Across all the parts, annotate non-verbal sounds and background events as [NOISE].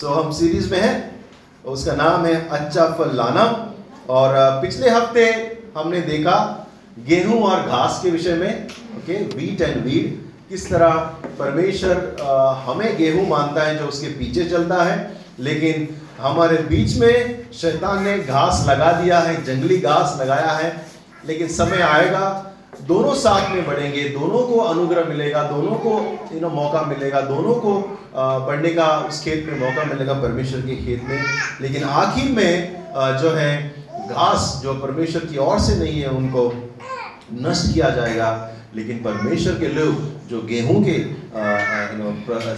सो हम सीरीज़ में हैं उसका नाम है अच्छा फल लाना। और पिछले हफ़्ते हमने देखा गेहूँ और घास के विषय में ओके वीट एंड वीड किस तरह परमेश्वर हमें गेहूँ मानता है जो उसके पीछे चलता है। लेकिन हमारे बीच में शैतान ने घास लगा दिया है, जंगली घास लगाया है, लेकिन समय आएगा, दोनों साथ में बढ़ेंगे, दोनों को अनुग्रह मिलेगा, दोनों को यू नो मौका मिलेगा, दोनों को बढ़ने का उस खेत में मौका मिलेगा परमेश्वर के खेत में। लेकिन आखिर में जो है, घास जो परमेश्वर की ओर से नहीं है, उनको नष्ट किया जाएगा। लेकिन परमेश्वर के लोग, जो गेहूँ के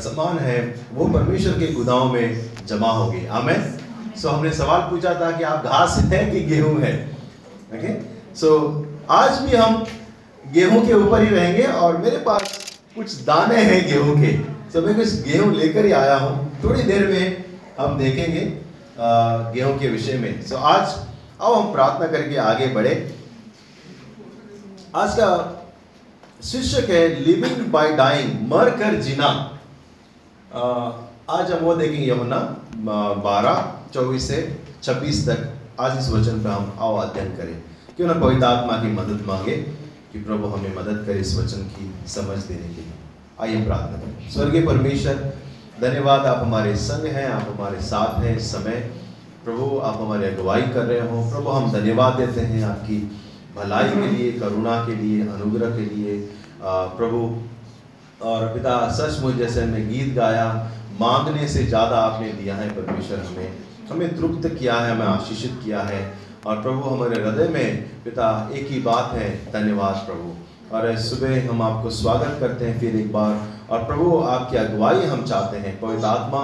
समान है, वो परमेश्वर के गुदाओं में जमा होंगे आमेन? सो हमने सवाल पूछा था कि आप घास है कि गेहूँ है? ओके सो आज भी हम गेहूँ के ऊपर ही रहेंगे और मेरे पास कुछ दाने हैं गेहूँ के। सो मैं कुछ गेहूँ लेकर ही आया हूँ। थोड़ी देर में हम देखेंगे गेहूँ के विषय में। सो so, आज आओ हम प्रार्थना करके आगे बढ़े। आज का शीर्षक है लिविंग बाय डाइंग मर कर जीना आज हम वो देखेंगे यमुना बारह चौबीस से छब्बीस तक। आज इस वचन पर हम आओ अध्ययन करें। क्यों ना पवित्र आत्मा की मदद मांगे कि प्रभु हमें मदद करे इस वचन की समझ देने के लिए। आइए प्रार्थना करें। स्वर्गीय परमेश्वर, धन्यवाद, आप हमारे संग हैं, आप हमारे साथ हैं इस समय। प्रभु, आप हमारी अगुवाई कर रहे हो। प्रभु, हम धन्यवाद देते हैं आपकी भलाई के लिए, करुणा के लिए, अनुग्रह के लिए। प्रभु, और पिता, सचमुच जैसे हमने गीत गाया, मांगने से ज़्यादा आपने दिया है परमेश्वर हमें। हमें तृप्त किया है, हमें आशीषित किया है। और प्रभु, हमारे हृदय में पिता, एक ही बात है, धन्यवाद प्रभु। और सुबह हम आपको स्वागत करते हैं फिर एक बार। और प्रभु, आपकी अगुवाई हम चाहते हैं। पवित्र आत्मा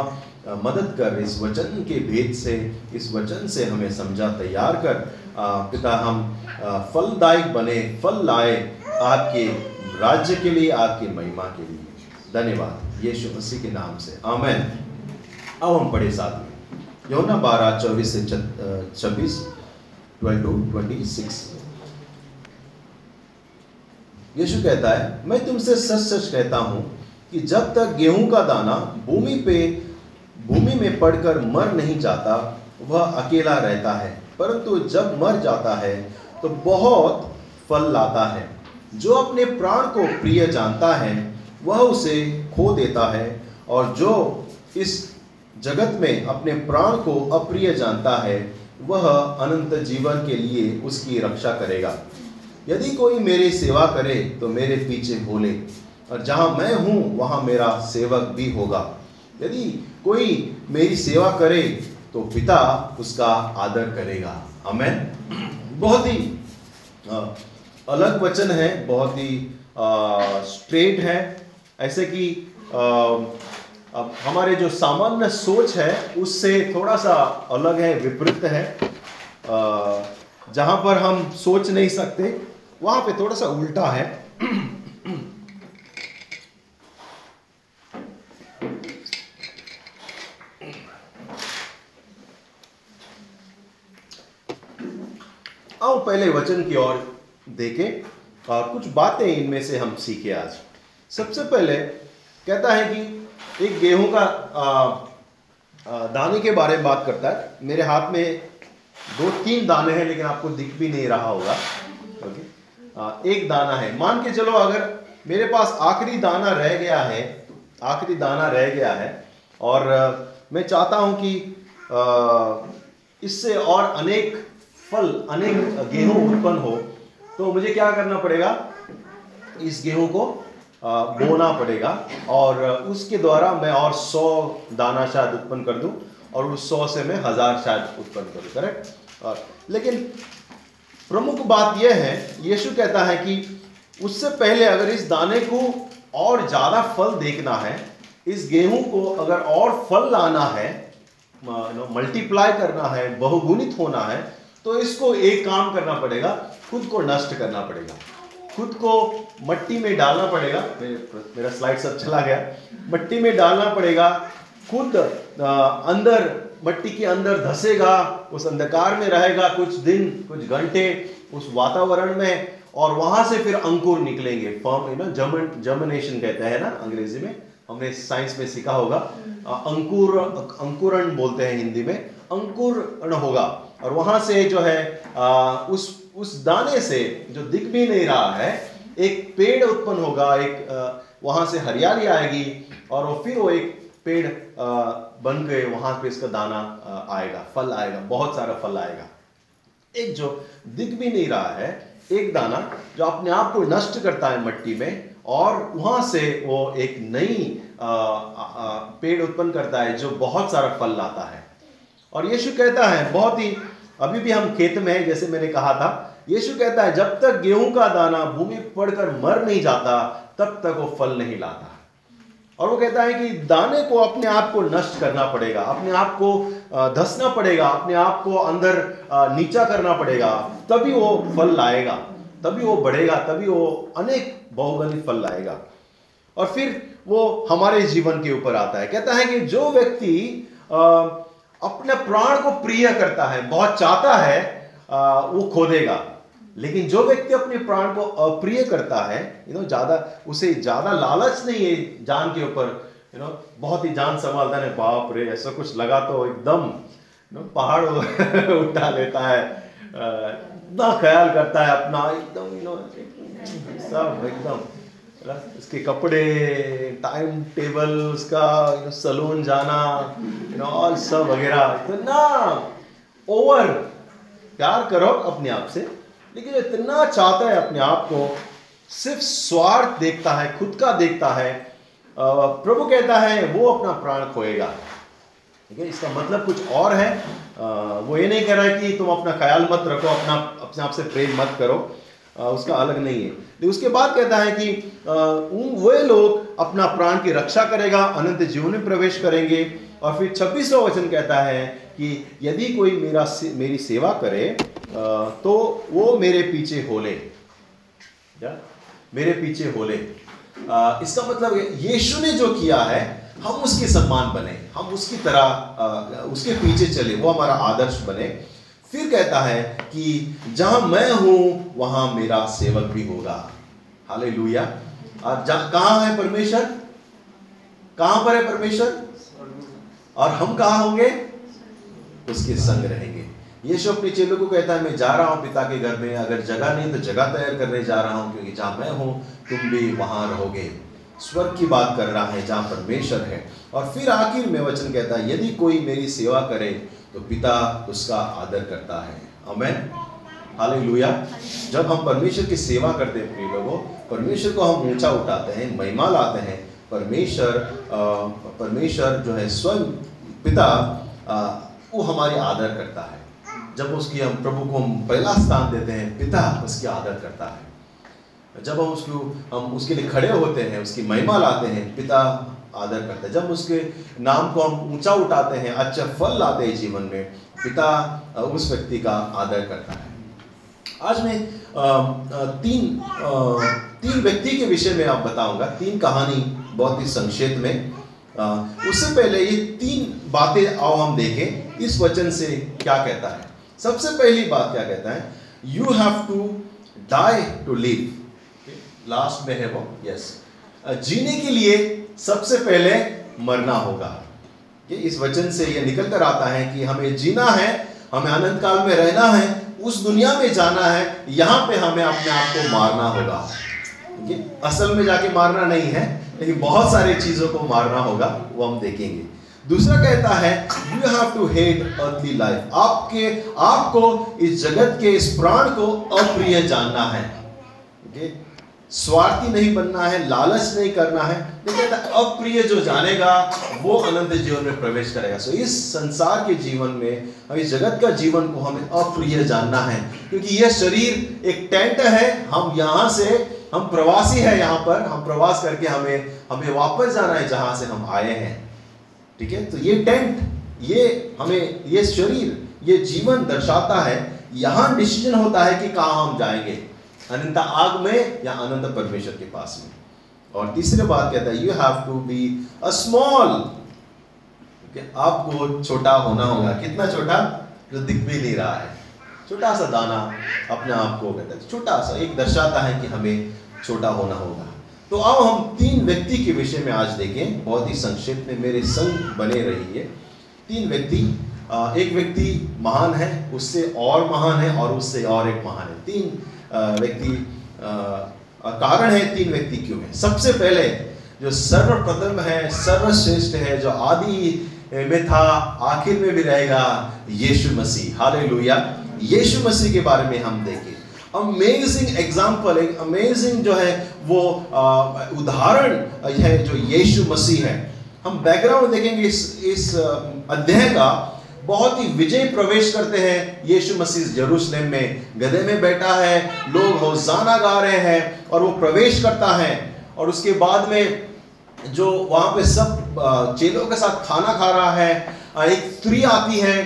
मदद कर इस वचन के भेद से, इस वचन से हमें समझा, तैयार कर। पिता, हम फलदायक बने, फल लाए आपके राज्य के लिए, आपकी महिमा के लिए। धन्यवाद। यीशु मसीह के नाम से। आमेन। अब हम पढ़े साथ में। यौना बारह, चौबीस से छब्बीस ट्वेल्व टू ट्वेंटी सिक्स यीशु कहता है, मैं तुमसे सच सच कहता हूँ कि जब तक गेहूँ का दाना भूमि पे, भूमि में पड़कर मर नहीं जाता, वह अकेला रहता है। परंतु जब मर जाता है तो बहुत फल लाता है। जो अपने प्राण को प्रिय जानता है, वह उसे खो देता है, और जो इस जगत में अपने प्राण को अप्रिय जानता है, वह अनंत जीवन के लिए उसकी रक्षा करेगा। यदि कोई मेरी सेवा करे तो मेरे पीछे बोले और जहाँ मैं हूँ वहाँ मेरा सेवक भी होगा। यदि कोई मेरी सेवा करे तो पिता उसका आदर करेगा। हमें बहुत ही अलग वचन है बहुत ही स्ट्रेट है। ऐसे कि अब हमारे जो सामान्य सोच है उससे थोड़ा सा अलग है विपरीत है। अ, जहाँ पर हम सोच नहीं सकते वहाँ पे थोड़ा सा उल्टा है। आओ पहले वचन की ओर देखें और कुछ बातें इनमें से हम सीखे आज। सबसे पहले कहता है कि एक गेहूँ का आ, आ, दाने के बारे में बात करता है। मेरे हाथ में दो तीन दाने हैं लेकिन आपको दिख भी नहीं रहा होगा। एक दाना है। मान के चलो, अगर मेरे पास आखिरी दाना रह गया है, आखिरी दाना रह गया है, और मैं चाहता हूँ कि इससे और अनेक फल, अनेक गेहूँ उत्पन्न हो तो मुझे क्या करना पड़ेगा? इस गेहूँ को बोना पड़ेगा, और उसके द्वारा मैं और सौ दाना शायद उत्पन्न कर दूँ, और उस सौ से मैं हज़ार शायद उत्पन्न करूँ करेक्ट और, लेकिन प्रमुख बात यह है, यीशु कहता है कि उससे पहले अगर इस दाने को और ज़्यादा फल देखना है, इस गेहूँ को अगर और फल लाना है मल्टीप्लाई करना है, बहुगुणित होना है तो इसको एक काम करना पड़ेगा, खुद को नष्ट करना पड़ेगा। खुद को मट्टी में डालना पड़ेगा, मेरा स्लाइड सब चला गया। मट्टी में डालना पड़ेगा, खुद अंदर मट्टी के अंदर धसेगा उस अंधकार में रहेगा कुछ दिन कुछ घंटे उस वातावरण में और वहाँ से फिर अंकुर निकलेंगे। फॉर्म यू नो जमन जमनेशन कहते हैं ना अंग्रेज़ी में। हमने साइंस में सीखा होगा। अंकुर अंकुरण बोलते हैं हिंदी में। अंकुर होगा और वहाँ से जो है आ, उस उस दाने से जो दिख भी नहीं रहा है एक पेड़ उत्पन्न होगा एक आ, वहाँ से हरियाली आएगी और वो फिर वो एक पेड़ बन गए, वहाँ पे इसका दाना आएगा, फल आएगा, बहुत सारा फल आएगा। एक जो दिख भी नहीं रहा है, एक दाना जो अपने आप को नष्ट करता है मट्टी में और वहाँ से वो एक नई पेड़ उत्पन्न करता है जो बहुत सारा फल लाता है। और यीशु कहता है, बहुत ही, अभी भी हम खेत में है, जैसे मैंने कहा था, यीशु कहता है, जब तक गेहूँ का दाना भूमि पड़कर मर नहीं जाता, तब तक वो फल नहीं लाता। और वो कहता है कि दाने को अपने आप को नष्ट करना पड़ेगा, अपने आप को धसना पड़ेगा, अपने आप को अंदर नीचा करना पड़ेगा, तभी वो फल लाएगा, तभी वो बढ़ेगा, तभी वो अनेक बहुगुणित फल लाएगा। और फिर वो हमारे जीवन के ऊपर आता है, कहता है कि जो व्यक्ति अपने प्राण को प्रिय करता है, बहुत चाहता है वो खो देगा लेकिन जो व्यक्ति अपने प्राण को अप्रिय करता है यू नो ज़्यादा, उसे ज़्यादा लालच नहीं है जान के ऊपर यू नो बहुत ही जान संभालता है बाप रे, ऐसा कुछ लगा तो एकदम नो पहाड़ [LAUGHS] उठा लेता है इतना ख्याल करता है अपना, एकदम यू नो सब एकदम उसके कपड़े टाइम टेबल उसका नो सलून जाना यू नो ऑल सब वगैरह, इतना ओवर प्यार करो अपने आप से लेकिन जो इतना चाहता है अपने आप को सिर्फ़ स्वार्थ देखता है खुद का देखता है प्रभु कहता है वो अपना प्राण खोएगा। ठीक है इसका मतलब कुछ और है। वो ये नहीं कह रहा है कि तुम अपना ख्याल मत रखो अपना अपने आप से प्रेम मत करो। उसका अलग नहीं है। लेकिन उसके बाद कहता है कि वे लोग अपना प्राण की रक्षा करेगा अनंत जीवन में प्रवेश करेंगे। और फिर छब्बीसवा वचन कहता है कि यदि कोई मेरा से, मेरी सेवा करे तो वो मेरे पीछे होले। क्या मेरे पीछे होले। इसका मतलब यीशु ने जो किया है, हम उसके सम्मान बने। हम उसकी तरह उसके पीछे चले। वो हमारा आदर्श बने। फिर कहता है कि जहाँ मैं हूँ, वहाँ मेरा सेवक भी होगा। हाले लुया कहाँ है परमेश्वर? कहाँ पर है परमेश्वर? और हम कहा होंगे? उसके संग रहेंगे। यीशु अपने चेलों को कहता है, मैं जा रहा हूँ पिता के घर में। अगर जगह नहीं तो जगह तैयार करने जा रहा हूँ, क्योंकि जहाँ मैं हूँ, तुम भी वहाँ रहोगे। स्वर्ग की बात कर रहा है, जहाँ परमेश्वर है। और फिर आखिर में वचन कहता है, यदि कोई मेरी सेवा करे तो पिता उसका आदर करता है। Amen hallelujah. जब हम परमेश्वर की सेवा करते हैं, प्रिय लोगों, परमेश्वर को हम ऊँचा उठाते हैं, महिमा लाते हैं। परमेश्वर परमेश्वर जो है, स्वयं पिता वो हमारी आदर करता है। जब उसकी हम प्रभु को हम पहला स्थान देते हैं, पिता उसकी आदर करता है। जब हम उसको, हम उसके लिए खड़े होते हैं, उसकी महिमा लाते हैं, पिता आदर करते हैं। जब उसके नाम को हम ऊँचा उठाते हैं अच्छा फल लाते हैं जीवन में, पिता उस व्यक्ति का आदर करता है। आज मैं तीन तीन व्यक्ति के विषय में आप बताऊँगा। तीन कहानी बहुत ही संक्षेप में। उससे पहले ये तीन बातें आओ हम देखें। इस वचन से क्या कहता है? सबसे पहली बात क्या कहता है? You have to die to live last में है वो यस जीने के लिए सबसे पहले मरना होगा। इस वचन से ये निकल कर आता है कि हमें जीना है, हमें अनंत काल में रहना है, उस दुनिया में जाना है, यहाँ पे हमें अपने आप को मारना होगा। असल में जाके मारना नहीं है, लेकिन बहुत सारी चीज़ों को मारना होगा, वो हम देखेंगे। दूसरा कहता है you have to hate earthly life आपके, आपको इस जगत के इस प्राण को अप्रिय जानना है। Okay? स्वार्थी नहीं बनना है, लालच नहीं करना है, लेकिन अप्रिय जो जानेगा, वो अनंत जीवन में प्रवेश करेगा। सो इस संसार के जीवन में इस जगत का जीवन को हमें अप्रिय जानना है, क्योंकि यह शरीर एक टेंट है, हम यहाँ से, हम प्रवासी है यहाँ पर, हम प्रवास करके हमें हमें वापस जाना है जहाँ से हम आए हैं। ठीक है? तो ये टेंट ये हमें, ये शरीर, ये जीवन दर्शाता है, यहाँ डिसीज़न होता है कि कहा हम जाएँगे। अनंत आग में या अनंत परमेश्वर के पास में। और तीसरी बात कहता है you have to be a small आपको छोटा होना होगा। कितना छोटा? जो दिख भी नहीं रहा है। छोटा सा दाना अपने आप को कहता है। छोटा सा, एक दर्शाता है कि हमें छोटा होना होगा। तो अब हम तीन व्यक्ति के विषय में आज देखें। बहुत ही संक्षिप्त में मेरे संग बने रहिए। तीन व्यक्ति एक व्यक्ति महान है, उससे और महान है और उससे और एक महान है। तीन व्यक्ति कारण है, तीन व्यक्ति क्यों है? सबसे पहले जो सर्वप्रथम है, सर्वश्रेष्ठ है, जो आदि में था, आखिर में भी रहेगा, यीशु मसीह। हालेलुया। यीशु मसीह के बारे में हम देखें। अमेजिंग एग्ज़ाम्पल एक अमेजिंग जो है वो उदाहरण है जो यीशु मसीह है। हम बैकग्राउंड देखेंगे इस इस अध्याय का। बहुत ही विजय प्रवेश करते हैं यीशु मसीह यरूशलेम में। गधे में बैठा है, लोग होजाना गा रहे हैं और वो प्रवेश करता है। और उसके बाद में जो वहाँ पे सब चेलों के साथ खाना खा रहा है एक स्त्री आती है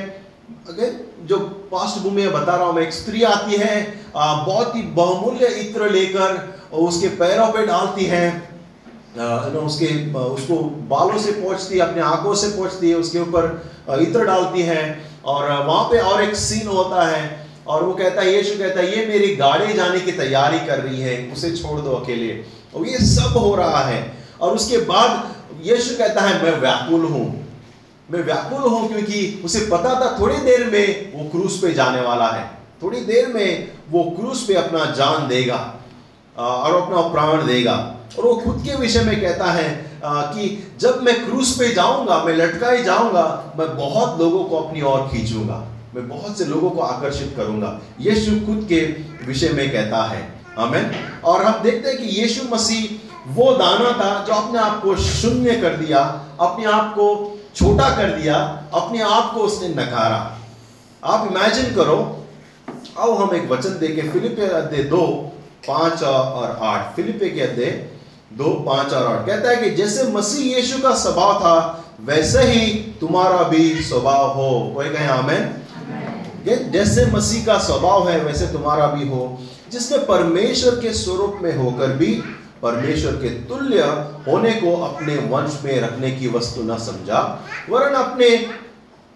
जो पास्ट भूमि में बता रहा हूँ एक स्त्री आती है बहुत ही बहुमूल्य इत्र लेकर उसके पैरों पे डालती है know, उसके उसको बालों से पहुँचती है अपने आँखों से पहुँचती है उसके ऊपर इत्र डालती है और वहाँ पे और एक सीन होता है और वो कहता है यीशु कहता है ये मेरी गाड़ी जाने की तैयारी कर रही है उसे छोड़ दो अकेले। और ये सब हो रहा है और उसके बाद यीशु कहता है मैं व्याकुल हूँ। मैं व्याकुल हूँ क्योंकि उसे पता था थोड़ी देर में वो क्रूस पे जाने वाला है। थोड़ी देर में वो क्रूस पे अपना जान देगा और अपना प्राण देगा। और वो खुद के विषय में कहता है कि जब मैं क्रूस पे जाऊँगा, मैं लटका ही जाऊँगा, मैं बहुत लोगों को अपनी ओर खींचूँगा, मैं बहुत से लोगों को आकर्षित करूँगा। यीशु खुद के विषय में कहता है। आमेन। और हम देखते हैं कि यीशु मसीह वो दाना था जो अपने आप को शून्य कर दिया, अपने आप को छोटा कर दिया अपने आप को उसने नकारा। आप इमेजिन करो अब हम एक वचन देखें फिलिपे अध्याय दो पाँच और आठ। फिलिपे के अध्याय दो पाँच और आठ। कहता है कि जैसे मसीह यीशु का स्वभाव था वैसे ही तुम्हारा भी स्वभाव हो। कोई कहे आमेन? जैसे मसीह का स्वभाव है वैसे तुम्हारा भी हो। जिसने परमेश्वर के स्वरूप में होकर भी परमेश्वर के तुल्य होने को अपने वंश में रखने की वस्तु न समझा वरन अपने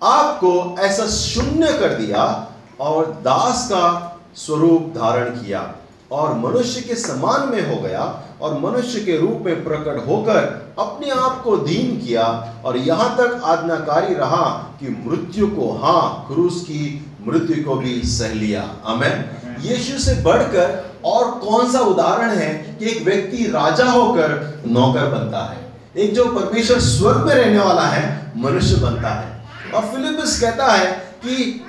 आप को ऐसा शून्य कर दिया और दास का स्वरूप धारण किया और मनुष्य के समान में हो गया और मनुष्य के रूप में प्रकट होकर अपने आप को दीन किया और यहाँ तक आज्ञाकारी रहा कि मृत्यु को हाँ क्रूस की मृत्यु को भी सह लिया। आमेन। यीशु से बढ़कर और कौन सा उदाहरण है कि एक व्यक्ति राजा होकर नौकर बनता है? एक जो परमेश्वर स्वर्ग में रहने वाला है, मनुष्य बनता है। और फिलिपस कहता है कि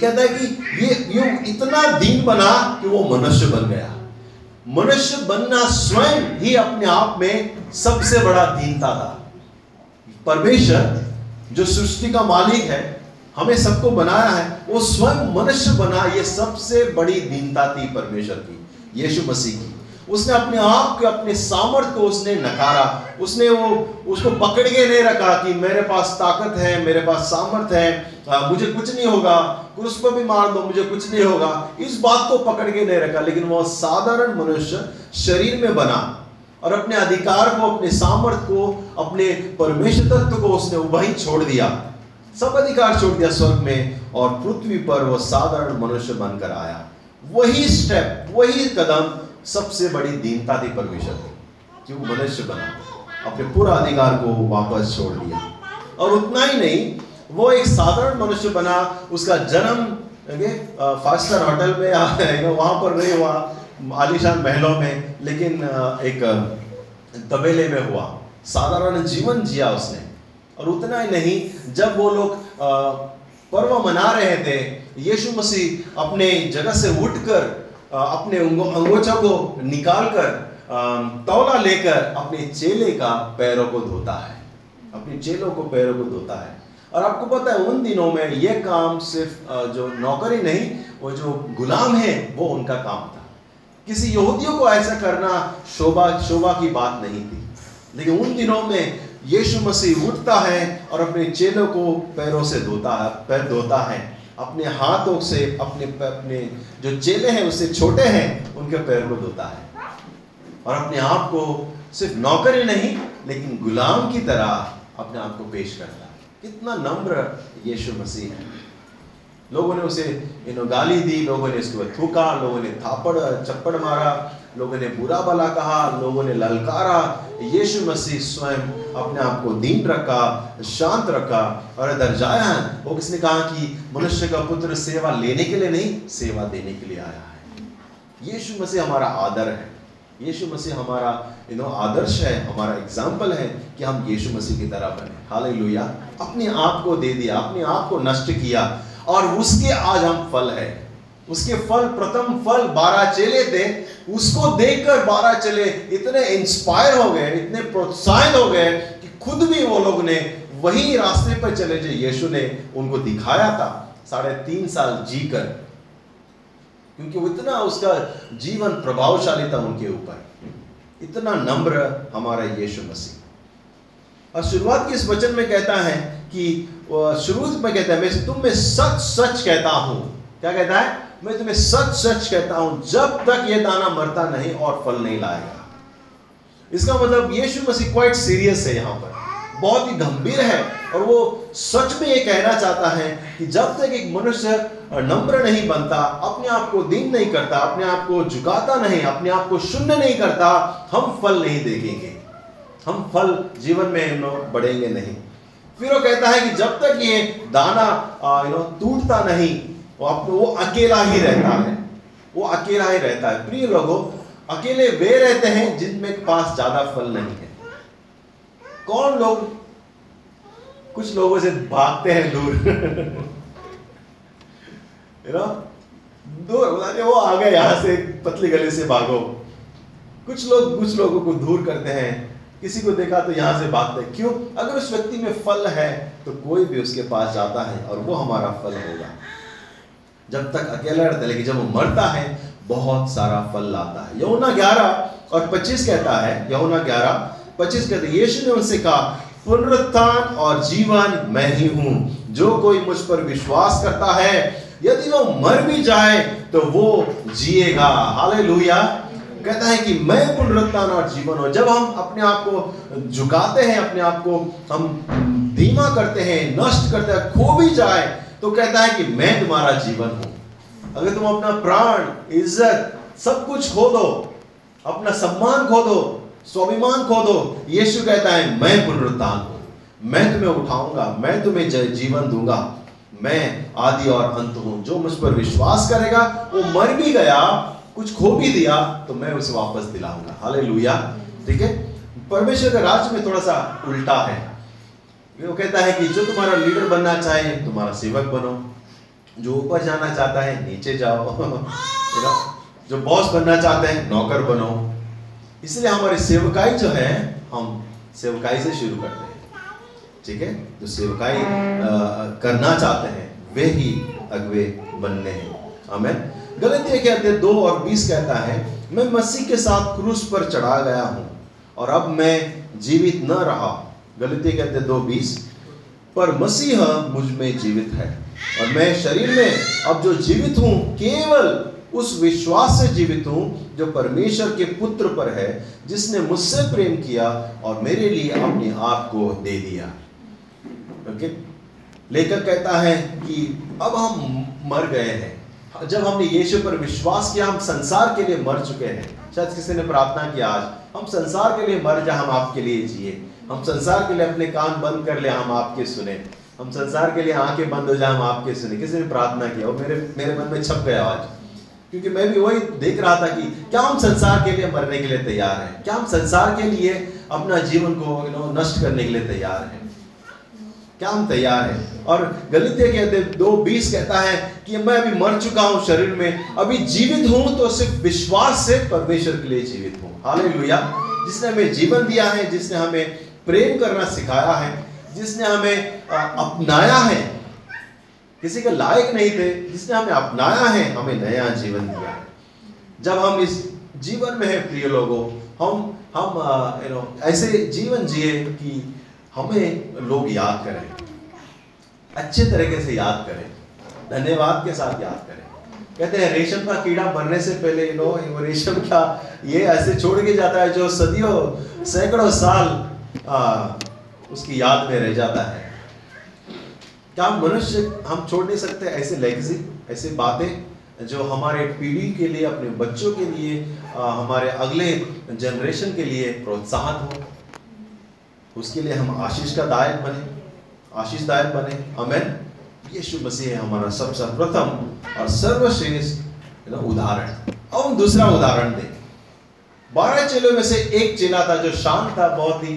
कहता है कि ये ये इतना दीन बना कि वो मनुष्य बन गया। मनुष्य बनना स्वयं ही अपने आप में सबसे बड़ा दीनता था। परमेश्वर, जो सृष्टि का मालिक है हमें सबको बनाया है। वो स्वयं मनुष्य बना ये सबसे बड़ी दीनता थी परमेश्वर की यीशु मसीह की। उसने अपने आप के अपने सामर्थ्य को उसने नकारा। उसने वो उसको पकड़ के नहीं रखा कि मेरे पास ताकत है मेरे पास सामर्थ्य है आ, मुझे कुछ नहीं होगा क्रूस पर भी मार दो मुझे कुछ नहीं होगा। इस बात को पकड़ के नहीं रखा लेकिन वो साधारण मनुष्य शरीर में बना और अपने अधिकार को अपने सामर्थ्य को अपने परमेश्वर तत्व को उसने वही छोड़ दिया। सब अधिकार छोड़ दिया स्वर्ग में, और पृथ्वी पर वो साधारण मनुष्य बनकर आया। वही स्टेप वही कदम, सबसे बड़ी दीनता थी परमेश्वर की, कि वो मनुष्य बना, अपने पूरा अधिकार को वापस छोड़ दिया। और उतना ही नहीं, वो एक साधारण मनुष्य बना, उसका जन्म फाइव स्टार होटल में वहाँ पर नहीं हुआ, आलिशान महलों में, लेकिन एक तबेले में हुआ। साधारण जीवन जिया उसने। और उतना ही नहीं, जब वो लोग पर्व मना रहे थे, यीशु मसीह अपने जगह से उठकर अपने अंगो- अंगोछा को निकालकर तौला लेकर अपने चेले का पैरों को धोता है। अपने चेलों को पैरों को धोता है। और आपको पता है, उन दिनों में यह काम सिर्फ़ जो नौकरी नहीं, वो जो गुलाम है, वो उनका काम था। किसी यहूदियों को ऐसा करना शोभा शोभा की बात नहीं थी। लेकिन उन दिनों में यीशु मसीह उठता है और अपने चेलों को पैरों से धोता है पैर धोता है। अपने हाथों से अपने अपने जो चेले हैं, उससे छोटे हैं, उनके पैर को धोता है। और अपने आप को सिर्फ़ नौकर ही नहीं, लेकिन गुलाम की तरह अपने आप को पेश करता है। कितना नम्र यीशु मसीह है। लोगों ने उसे गाली दी, लोगों ने उसके ऊपर थूका, लोगों ने थापड़, चप्पड़ मारा लोगों ने बुरा भला कहा, लोगों ने ललकारा। यीशु मसीह स्वयं अपने आप को दीन रखा, शांत रखा और इधर जाया वो किसने कहा कि मनुष्य का पुत्र सेवा लेने के लिए नहीं, सेवा देने के लिए आया है। यीशु मसीह हमारा आदर है। यीशु मसीह हमारा यू नो आदर्श है, हमारा एग्ज़ाम्पल है कि हम यीशु मसीह की तरह बने। हालेलुया अपने आप को दे दिया, अपने आप को नष्ट किया और उसके आज हम फल है। उसके फल, प्रथम फल बारह चेले थे, उसको देखकर बारह चले इतने इंस्पायर हो गए, इतने प्रोत्साहित हो गए कि खुद भी वो लोग ने वही रास्ते पर चले जो यीशु ने उनको दिखाया था, साढ़े तीन साल जीकर। क्योंकि वो इतना उसका जीवन प्रभावशाली था उनके ऊपर। इतना नम्र हमारा यीशु मसीह। और शुरुआत के इस वचन में कहता है कि शुरू में कहता है, मैं तुम में सच सच कहता हूँ। क्या कहता है? मैं तुम्हें सच सच कहता हूँ, जब तक ये दाना मरता नहीं और फल नहीं लाएगा। इसका मतलब यीशु मसीह क्वाइट सीरियस है यहाँ पर। बहुत ही गंभीर है और वो सच में ये कहना चाहता है कि जब तक एक मनुष्य नम्र नहीं बनता, अपने आप को दीन नहीं करता, अपने आप को झुकाता नहीं, अपने आप को शून्य नहीं करता, हम फल नहीं देखेंगे। हम फल जीवन में बढ़ेंगे नहीं। फिर वो कहता है कि जब तक ये दाना यू नो टूटता नहीं वो वो अकेला ही रहता है। वो अकेला ही रहता है। प्रिय लोगों, अकेले वे रहते हैं जिनमें पास ज़्यादा फल नहीं है। कौन लोग कुछ लोगों से भागते हैं दूर। [LAUGHS] दूर वो आ गए यहाँ से, पतली गली से भागो। कुछ लोग कुछ लोगों को दूर करते हैं। किसी को देखा तो यहाँ से भागते हैं। क्यों? अगर उस व्यक्ति में फल है तो कोई भी उसके पास जाता है और वो हमारा फल होगा। जब तक अकेला रहता है, लेकिन जब वो मरता है, बहुत सारा फल लाता है। यमुना ग्यारह और पच्चीस कहता है यमुना ग्यारह, पच्चीस कहते यीशु ने उनसे कहा, पुनरुत्थान और जीवन मैं ही हूँ। जो कोई मुझ पर विश्वास करता है, यदि वो मर भी जाए तो वो जिएगा। हाले कहता है कि मैं पुनरुत्थान और जीवन हो। जब हम अपने आप को झुकाते हैं, अपने आप को हम धीमा करते हैं, नष्ट करते हैं, खो भी जाए तो कहता है कि मैं तुम्हारा जीवन हूँ। अगर तुम अपना प्राण, इज़्ज़त, सब कुछ खो दो, अपना सम्मान खो दो, स्वाभिमान खो दो, यीशु कहता है, मैं पुनरुत्थान हूँ। मैं तुम्हें उठाऊँगा, मैं तुम्हें जीवन दूँगा। मैं आदि और अंत हूँ। जो मुझ पर विश्वास करेगा, वो मर भी गया, कुछ खो भी दिया तो मैं उसे वापस दिलाऊँगा। हाले ठीक है? परमेश्वर का राज्य में थोड़ा सा उल्टा है। वो कहता है कि जो तुम्हारा लीडर बनना चाहे, तुम्हारा सेवक बनो। जो ऊपर जाना चाहता है, नीचे जाओ। [LAUGHS] जो बॉस बनना चाहते हैं, नौकर बनो। इसलिए हमारी सेवकाई जो है, हम सेवकाई से शुरू करते हैं। ठीक है? जो सेवकाई करना चाहते हैं, वे ही अगवे बनने हैं। हमें गलत के अध्याय दो और बीस कहता है, मैं मसीह के साथ क्रूस पर चढ़ा गया हूँ, और अब मैं जीवित न रहा गलती कहते दो बीस। पर मसीह मुझमें जीवित है और मैं शरीर में अब जो जीवित हूँ, केवल उस विश्वास से जीवित हूँ जो परमेश्वर के पुत्र पर है, जिसने मुझसे प्रेम किया और मेरे लिए अपने आप को दे दिया। ओके? लेखक कहता है कि अब हम मर गए हैं। जब हमने यीशु पर विश्वास किया, हम संसार के लिए मर चुके हैं। शायद किसी ने प्रार्थना किया आज, हम संसार के लिए मर जा हम आपके लिए जिए। हम संसार के लिए अपने कान बंद कर ले, हम आपके सुने। हम संसार के लिए आँखें बंद हो जाए, हम आपके सुने। किसी ने प्रार्थना किया वो मेरे मेरे मन में छप गया आज। क्योंकि मैं भी वही देख रहा था कि क्या हम संसार के लिए मरने के लिए तैयार हैं? क्या हम संसार के लिए अपना जीवन को यू नो नष्ट करने के लिए तैयार हैं? क्या हम तैयार हैं? और गलित कहते, दो बीस कहता है कि मैं अभी मर चुका हूँ शरीर में, अभी जीवित हूँ तो सिर्फ़ विश्वास से परमेश्वर के लिए जीवित हूँ। हाले जिसने हमें जीवन दिया है, जिसने हमें प्रेम करना सिखाया है, जिसने हमें अपनाया है। किसी के लायक नहीं थे, जिसने हमें अपनाया है, हमें नया जीवन दिया जब हम इस जीवन में है, प्रिय लोगों, हम हम यू नो ऐसे जीवन जिए कि हमें लोग याद करें। अच्छे तरीके से याद करें। धन्यवाद के साथ याद करें। कहते हैं, रेशम का कीड़ा मरने से पहले यू नो रेशम का ये ऐसे छोड़ के जाता है जो सदियों, सैकड़ों साल आ, उसकी याद में रह जाता है। क्या मनुष्य हम छोड़ नहीं सकते? ऐसे लेगसी ऐसे बातें जो हमारे पीढ़ी के लिए अपने बच्चों के लिए आ, हमारे अगले जनरेशन के लिए प्रोत्साहन हो। उसके लिए हम आशीष का दायक बने आशीष दायक बने। अमेन यीशु मसीह हमारा सबसे प्रथम और सर्वश्रेष्ठ उदाहरण। अब हम दूसरा उदाहरण दें। चेलों में से एक चेला था जो शांत था, बहुत ही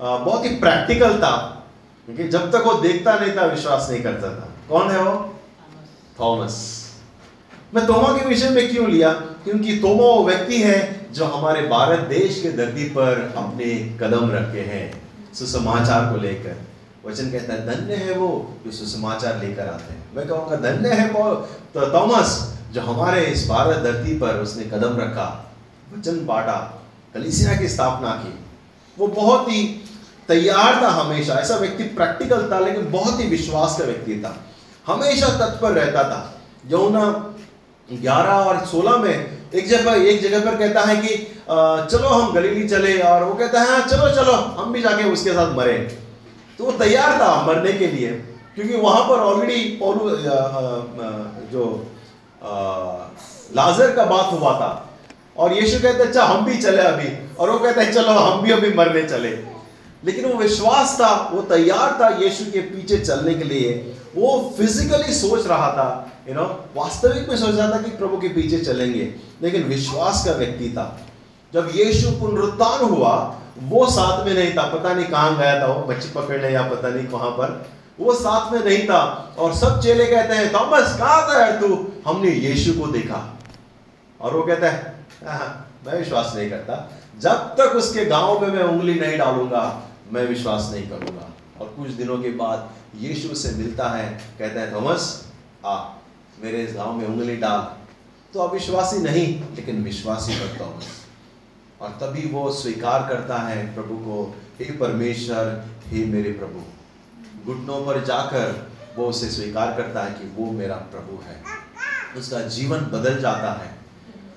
बहुत ही प्रैक्टिकल था। क्योंकि जब तक वो देखता नहीं था, विश्वास नहीं करता था। कौन है वो? थॉमस। मैं तोमा के विषय में क्यों लिया? क्योंकि तोमा वो व्यक्ति है जो हमारे भारत देश के धरती पर अपने कदम रखे हैं, सुसमाचार को लेकर। वचन कहता है, धन्य है वो जो सुसमाचार लेकर आते हैं। मैं कहूँगा, धन्य है वो तो थॉमस, जो हमारे इस भारत धरती पर उसने कदम रखा, वचन बांटा। कलिसिया की स्थापना की। वो बहुत ही तैयार था हमेशा। ऐसा व्यक्ति प्रैक्टिकल था, लेकिन बहुत ही विश्वास का व्यक्ति था। हमेशा तत्पर रहता था। यमुना ग्यारह और सोलह में एक जगह एक जगह पर कहता है कि चलो हम गलीली चले। और वो कहता है हाँ चलो चलो, हम भी जाके उसके साथ मरे। तो वो तैयार था मरने के लिए, क्योंकि वहाँ पर ऑलरेडी जो लाजर का बात हुआ था। और यीशु कहते अच्छा हम भी चले अभी। और वो कहते हैं चलो हम भी अभी मरने चले। लेकिन वो विश्वास था वो तैयार था यीशु के पीछे चलने के लिए। वो फिजिकली सोच रहा था यू नो वास्तविक में सोच रहा था कि प्रभु के पीछे चलेंगे। लेकिन विश्वास का व्यक्ति था। जब यीशु पुनरुत्थान हुआ वो साथ में नहीं था। पता नहीं कहाँ गया था वो बच्ची पकड़ने या पता नहीं कहाँ पर। वो साथ में नहीं था। और सब चेले कहते हैं थॉमस कहा था तू? हमने यीशु को देखा। और वो कहता हाँ, मैं विश्वास नहीं करता। जब तक उसके गाँव में मैं उंगली नहीं डालूँगा, मैं विश्वास नहीं करूँगा। और कुछ दिनों के बाद यीशु से मिलता है, कहता है, थॉमस, आ, मेरे इस गाँव में उंगली डाल। तो अविश्वासी नहीं, लेकिन विश्वासी करता हूँ और तभी वो स्वीकार करता है प्रभु को, हे परमेश्वर, हे मेरे प्रभु। घुटनों पर जाकर वो उसे स्वीकार करता है कि वो मेरा प्रभु है। उसका जीवन बदल जाता है।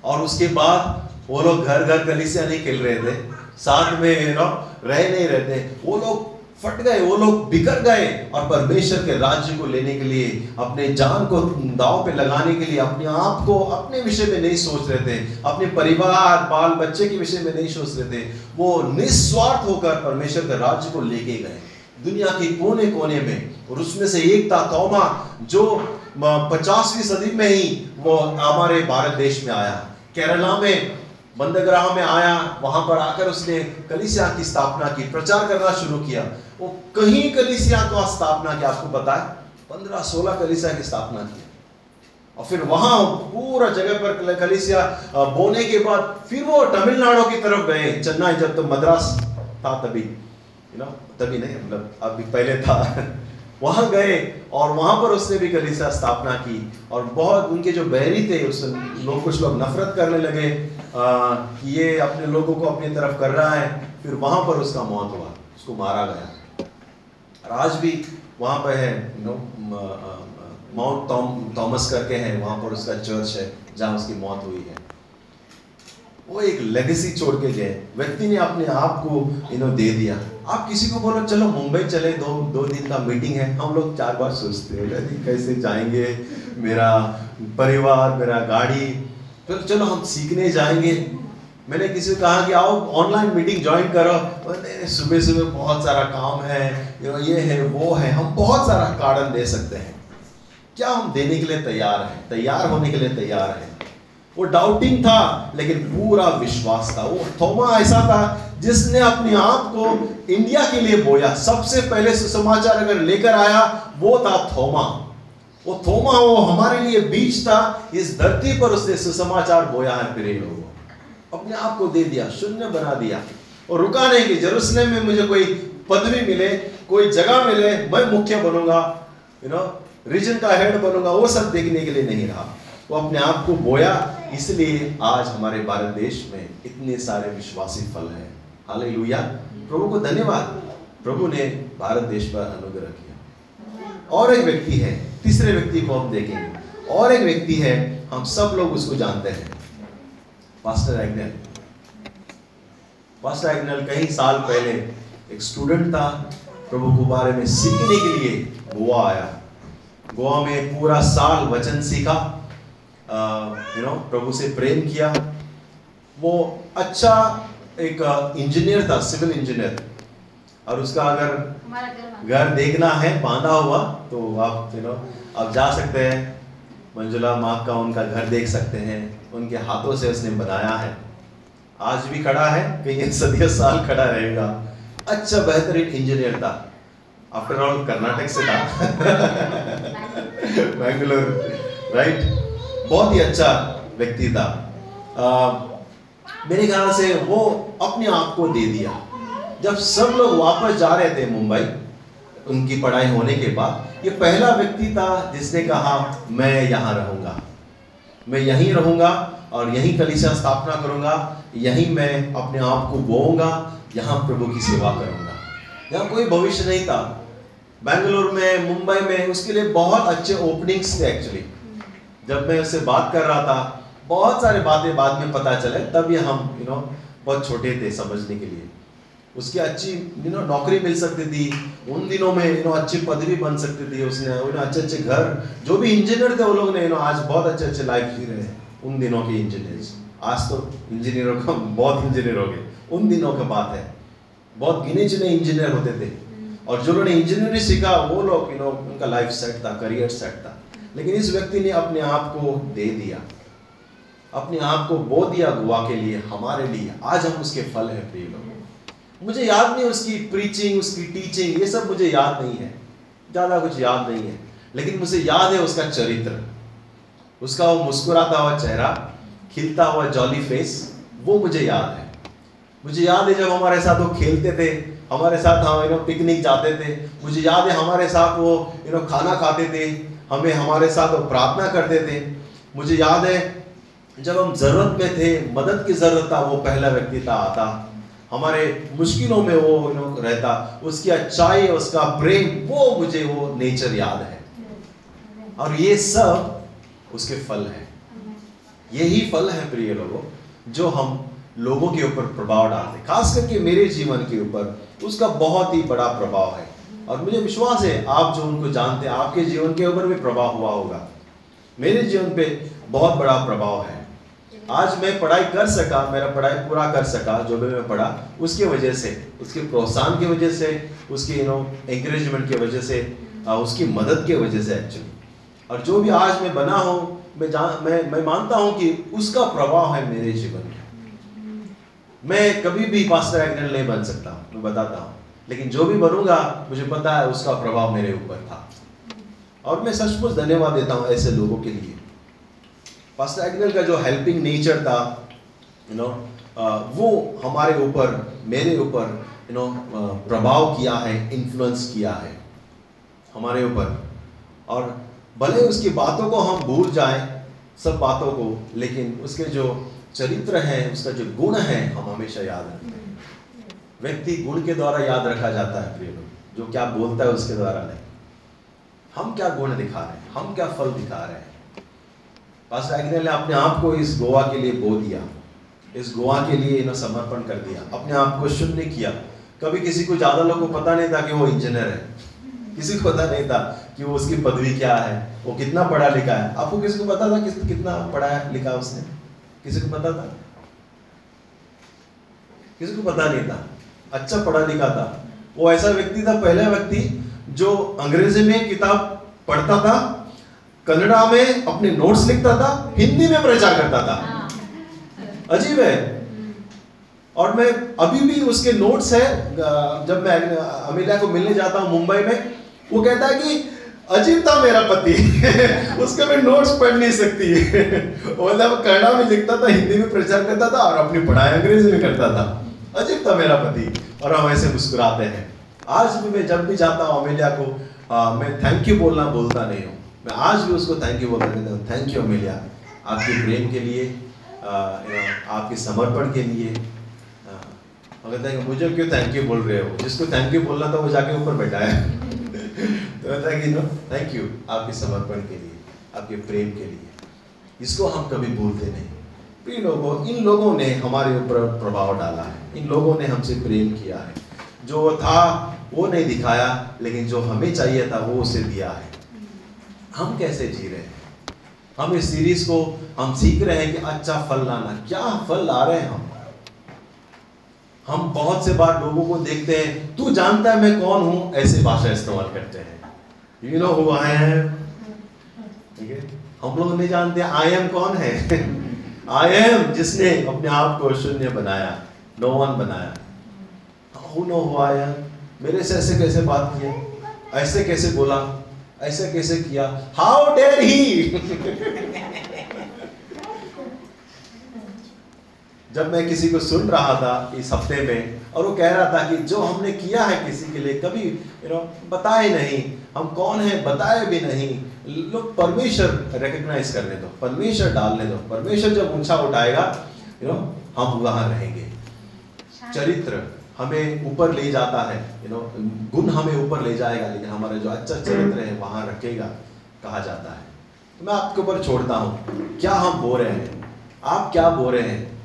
और उसके बाद वो लोग घर घर कलिसिया नहीं खेल रहे थे। साथ में यू नो रह नहीं रहते वो लोग फट गए, वो लोग बिखर गए और परमेश्वर के राज्य को लेने के लिए, अपने जान को दाव पे लगाने के लिए, अपने आप को अपने विषय में नहीं सोच रहे थे। अपने परिवार, बाल बच्चे के विषय में नहीं सोच रहे थे। वो निस्वार्थ होकर परमेश्वर के राज्य को लेके गए। दुनिया के कोने कोने में और उसमें से एक था तोमा, जो पचासवीं सदी में ही वो हमारे भारत देश में आया। केरला में बंदग्राह में आया। वहाँ पर आकर उसने कलिसिया की स्थापना की, प्रचार करना शुरू किया। वो कहीं कलिसिया को स्थापना की आपको है? पंद्रह सोलह कलिसिया की स्थापना की। और फिर वहाँ पूरा जगह पर कलिसिया बोने के बाद फिर वो तमिलनाडु की तरफ़ गए। चेन्नई जब तो मद्रास था तभी। यू नो तभी नहीं मतलब अभी पहले था। वहाँ गए और वहाँ पर उसने भी कलीसिया स्थापना की और बहुत उनके जो बहरी थे उस लोग कुछ लोग नफरत करने लगे आ, कि ये अपने लोगों को अपनी तरफ़ कर रहा है। फिर वहाँ पर उसका मौत हुआ उसको मारा गया। आज भी वहाँ पर है माउंट थॉमस करके है वहाँ पर उसका चर्च है जहाँ उसकी मौत हुई है। वो एक लेगेसी छोड़ के गए। व्यक्ति ने अपने आप को इन्हों दे दिया। आप किसी को बोलो, चलो, मुंबई चले, दो दो दिन का मीटिंग है। हम लोग चार बार सोचते हैं कैसे जाएँगे? मेरा परिवार, मेरा गाड़ी। फिर चलो, हम सीखने जाएँगे। मैंने किसी को कहा कि, आओ ऑनलाइन मीटिंग ज्वाइन करो। सुबह सुबह बहुत सारा काम है ये है, वो है। हम बहुत सारा कारण दे सकते हैं। क्या हम देने के लिए तैयार हैं? तैयार होने के लिए तैयार हैं। वो डाउटिंग था, लेकिन पूरा विश्वास था। वो थोमा ऐसा था, जिसने अपने आप को इंडिया के लिए बोया। सबसे पहले सुसमाचार अगर लेकर आया, वो था थोमा। वो थोमा, वो हमारे लिए बीच था। इस धरती पर उसने सुसमाचार बोया है, प्रिय लोगों। अपने आप को दे दिया, शून्य बना दिया। और रुका नहीं कि जेरूसलम में मुझे कोई पदवी मिले, कोई जगह मिले, मैं मुख्य बनूँगा। यू नो रीजन का हेड बनूँगा, वो सब देखने के लिए नहीं रहा। वो अपने आप को बोया। इसलिए आज हमारे भारत देश में इतने सारे विश्वासी फल हैं। हाल प्रभु को धन्यवाद। प्रभु ने भारत देश पर अनुग्रह किया। और एक व्यक्ति है, तीसरे व्यक्ति को हम देखेंगे। और एक व्यक्ति है, हम सब लोग उसको जानते हैं। Pastor Agnel. पास्टर एग्नेल कई साल पहले एक स्टूडेंट था। प्रभु के बारे में सीखने के लिए गोवा आया। गोवा में पूरा साल वचन सीखा। यू नो प्रभु से प्रेम किया। वो अच्छा एक इंजीनियर था सिविल इंजीनियर और उसका अगर घर देखना है बांधा हुआ तो आप यू नो आप जा सकते हैं। मंजुला माँ का उनका घर देख सकते हैं। उनके हाथों से उसने बनाया है। आज भी खड़ा है कई सदियों साल खड़ा रहेगा। अच्छा बेहतरीन इंजीनियर था। आफ्टर ऑल कर्नाटक से था। [LAUGHS] बैंगलोर। राइट बहुत ही अच्छा व्यक्ति था। मेरे ख्याल से वो अपने आप को दे दिया। जब सब लोग वापस जा रहे थे मुंबई, उनकी पढ़ाई होने के बाद, ये पहला व्यक्ति था जिसने कहा, मैं यहाँ रहूँगा। मैं यहीं रहूँगा और यहीं कलिसिया स्थापना करूँगा। यहीं मैं अपने आप को बोऊँगा। यहाँ प्रभु की सेवा करूँगा। यहाँ कोई भविष्य नहीं था। बेंगलोर में, मुंबई में, उसके लिए बहुत अच्छे ओपनिंग्स थे एक्चुअली जब मैं उससे बात कर रहा था बहुत सारे बातें बाद में पता चले तब ये हम यू नो बहुत छोटे थे समझने के लिए। उसकी अच्छी यू नो नौकरी मिल सकती थी उन दिनों में यू नो अच्छी पदवी बन सकती थी उसने उन्हें अच्छे अच्छे घर जो भी इंजीनियर थे वो लोग ने यू नो आज बहुत अच्छे अच्छे लाइफ जी रहे हैं उन दिनों के इंजीनियर्स आज तो इंजीनियरों का बहुत इंजीनियर हो गए उन दिनों का बात है। बहुत गिने चुने इंजीनियर होते थे। और जो लोगों ने इंजीनियरिंग सीखा वो लोग यू नो उनका लाइफ सेट था करियर सेट था। लेकिन इस व्यक्ति ने अपने आप को दे दिया। अपने आप को बो दिया गुआ के लिए, हमारे लिए। आज हम उसके फल है, प्रिय लोग। मुझे याद नहीं उसकी प्रीचिंग उसकी टीचिंग ये सब मुझे याद नहीं है। ज़्यादा कुछ याद नहीं है। लेकिन मुझे याद है उसका चरित्र। उसका वो मुस्कुराता हुआ चेहरा, खिलता हुआ जॉली फेस वो मुझे याद है। मुझे याद है जब हमारे साथ वो खेलते थे, हमारे साथ हम यू नो पिकनिक जाते थे। मुझे याद है हमारे साथ वो यू नो खाना खाते थे। हमें हमारे साथ वो प्रार्थना करते थे। मुझे याद है, जब हम ज़रूरत में थे, मदद की ज़रूरत था, वो पहला व्यक्ति था, आता। हमारे मुश्किलों में वो रहता। उसकी अच्छाई, उसका प्रेम, वो मुझे, वो नेचर याद है। और ये सब उसके फल है। यही फल है, प्रिय लोगों, जो हम लोगों के ऊपर प्रभाव डालते खास करके मेरे जीवन के ऊपर, उसका बहुत ही बड़ा प्रभाव है। और मुझे विश्वास है, आप जो उनको जानते हैं, आपके जीवन के ऊपर भी प्रभाव हुआ होगा। मेरे जीवन पे बहुत बड़ा प्रभाव है। आज मैं पढ़ाई कर सका, मेरा पढ़ाई पूरा कर सका, जो भी मैं पढ़ा, उसके वजह से, उसके प्रोत्साहन की वजह से, उसकी यू नो एंकरेजमेंट की वजह से उसकी मदद की वजह से एक्चुअली और जो भी आज मैं बना हूँ, मैं जान, मैं मैं मानता हूँ कि उसका प्रभाव है मेरे जीवन में मैं कभी भी पास्टर एग्नल नहीं बन सकता, मैं बताता हूँ। लेकिन जो भी बनूँगा, मुझे पता है उसका प्रभाव मेरे ऊपर था। और मैं सचमुच धन्यवाद देता हूँ ऐसे लोगों के लिए। पास्टर एग्नल का जो हेल्पिंग नेचर था यू नो वो हमारे ऊपर, मेरे ऊपर यू नो प्रभाव किया है इन्फ्लुएंस किया है हमारे ऊपर। और भले उसकी बातों को हम भूल जाएँ, सब बातों को, लेकिन उसके जो चरित्र है, उसका जो गुण है, हम हमेशा याद रखते हैं व्यक्ति गुण के द्वारा याद रखा जाता है प्रिय लोग जो क्या बोलता है उसके द्वारा नहीं। हम क्या गुण दिखा रहे हैं? हम क्या फल दिखा रहे हैं? पास्टर एग्नेल ने अपने आप को इस गोवा के लिए बो दिया। इस गोवा के लिए इन्हें समर्पण कर दिया। अपने आप को शून्य किया। कभी किसी को ज़्यादा लोगों को पता नहीं था कि वो इंजीनियर है। किसी को पता नहीं था कि वो उसकी पदवी क्या है। वो कितना पढ़ा लिखा है। आपको किसी को पता था किस कितना पढ़ा लिखा उसने? किसी को पता था? किसी को पता नहीं था। अच्छा पढ़ा लिखा था। वो ऐसा व्यक्ति था पहला व्यक्ति जो अंग्रेज़ी में किताब पढ़ता था कन्नड़ा में अपने नोट्स लिखता था हिंदी में प्रचार करता था। अजीब है। और मैं अभी भी उसके नोट्स है जब मैं अमीला को मिलने जाता हूँ मुंबई में वो कहता है कि अजीब था मेरा पति। [LAUGHS] उसके मैं नोट्स पढ़ नहीं सकती। [LAUGHS] मतलब कन्नड़ा में लिखता था हिंदी में प्रचार करता था और अपनी पढ़ाई अंग्रेज़ी में करता था। अजीब था मेरा पति और हम ऐसे मुस्कुराते हैं। आज भी मैं जब भी जाता हूँ अमेलिया को आ, मैं थैंक यू बोलना बोलता नहीं हूँ। मैं आज भी उसको थैंक यू बोलता रहता हूँ। Thank you Amelia. आपके प्रेम के लिए आपके समर्पण के लिए। कहता है मुझे क्यों थैंक यू बोल रहे हो? जिसको थैंक यू बोलना था वो जाके ऊपर बैठा है। [LAUGHS] तो कहता कि नो थैंक यू आपके समर्पण के लिए आपके प्रेम के लिए। इसको हम कभी भूलते नहीं। प्रिय लोगों, इन लोगों ने हमारे ऊपर प्रभाव डाला है। इन लोगों ने हमसे प्रेम किया है। जो था, वो नहीं दिखाया, लेकिन जो हमें चाहिए था, वो उसे दिया है। हम कैसे जी रहे हैं? हम इस सीरीज़ को, हम सीख रहे हैं कि अच्छा फल लाना। क्या फल ला रहे हैं हम? हम बहुत से बार लोगों को देखते हैं, तू जानता है मैं कौन हूँ? ऐसे भाषा इस्तेमाल करते हैं। You know who I am ठीक है? हम लोग नहीं जानते आई एम कौन है? [LAUGHS] आई एम जिसने अपने आप को शून्य बनाया नो वन बनाया। नो हु मेरे से ऐसे कैसे बात किया? ऐसे कैसे बोला? ऐसे कैसे किया? हाउ डेयर ही जब मैं किसी को सुन रहा था इस हफ़्ते में, और वो कह रहा था कि जो हमने किया है किसी के लिए, कभी यू नो बताए नहीं। हम कौन है? बताए भी नहीं। लोग परमेश्वर रिकग्नाइज करने दो परमेश्वर डालने दो परमेश्वर जब ऊँचा उठाएगा यू नो हम वहाँ रहेंगे। चरित्र हमें ऊपर ले जाता है यू नो गुण हमें ऊपर ले जाएगा, लेकिन हमारा जो अच्छा चरित्र है, वहाँ रखेगा, कहा जाता है। तो मैं आपके ऊपर छोड़ता हूँ, क्या हम बो रहे हैं? आप क्या बो रहे हैं?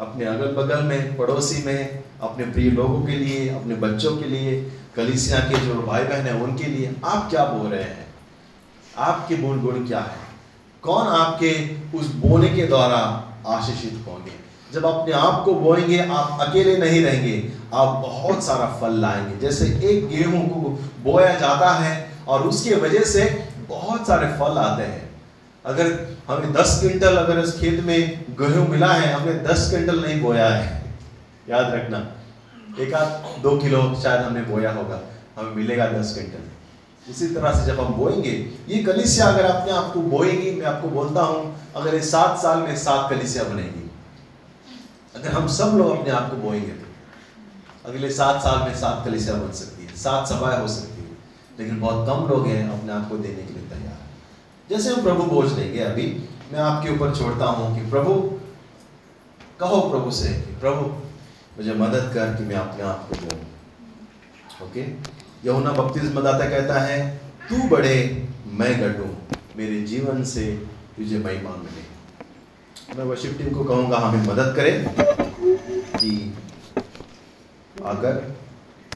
अपने अगल बगल में, पड़ोसी में, अपने प्रिय लोगों के लिए, अपने बच्चों के लिए, कलिसिया के जो भाई बहन हैं, उनके लिए आप क्या बो रहे हैं? आपके गुण गुण क्या है? कौन आपके उस बोने के द्वारा आशीषित होंगे? जब अपने आप को बोएँगे, आप अकेले नहीं रहेंगे, आप बहुत सारा फल लाएँगे। जैसे एक गेहूँ को बोया जाता है और उसके वजह से बहुत सारे फल आते हैं। अगर हमें दस क्विंटल अगर इस खेत में गेहूँ मिला है, हमने दस क्विंटल नहीं बोया है। याद रखना, एक आध दो किलो शायद हमने बोया होगा, हमें मिलेगा दस क्विंटल। इसी तरह से जब हम बोएँगे, ये कलिसिया अगर अपने आप को बोएगी, मैं आपको बोलता हूँ, अगर ये सात साल में सात कलिसिया बनेगी, अगर हम सब लोग अपने आप को बोएँगे तो अगले सात साल में सात कलिसिया बन सकती है, सात सभाएँ हो सकती है, लेकिन बहुत कम लोग हैं अपने आप को देने के लिए तैयार। जैसे हम प्रभु बोझ लेंगे अभी, मैं आपके ऊपर छोड़ता हूँ कि प्रभु, कहो प्रभु से कि प्रभु, मुझे मदद कर कि मैं अपने आप को बोलूँ। ओके? यहुना बपतिस्मदाता कहता है, तू बढ़े मैं घटूं मेरे जीवन से तुझे महिमा मिले। मैं वर्शिप टीम को कहूँगा, हमें मदद करें कि अगर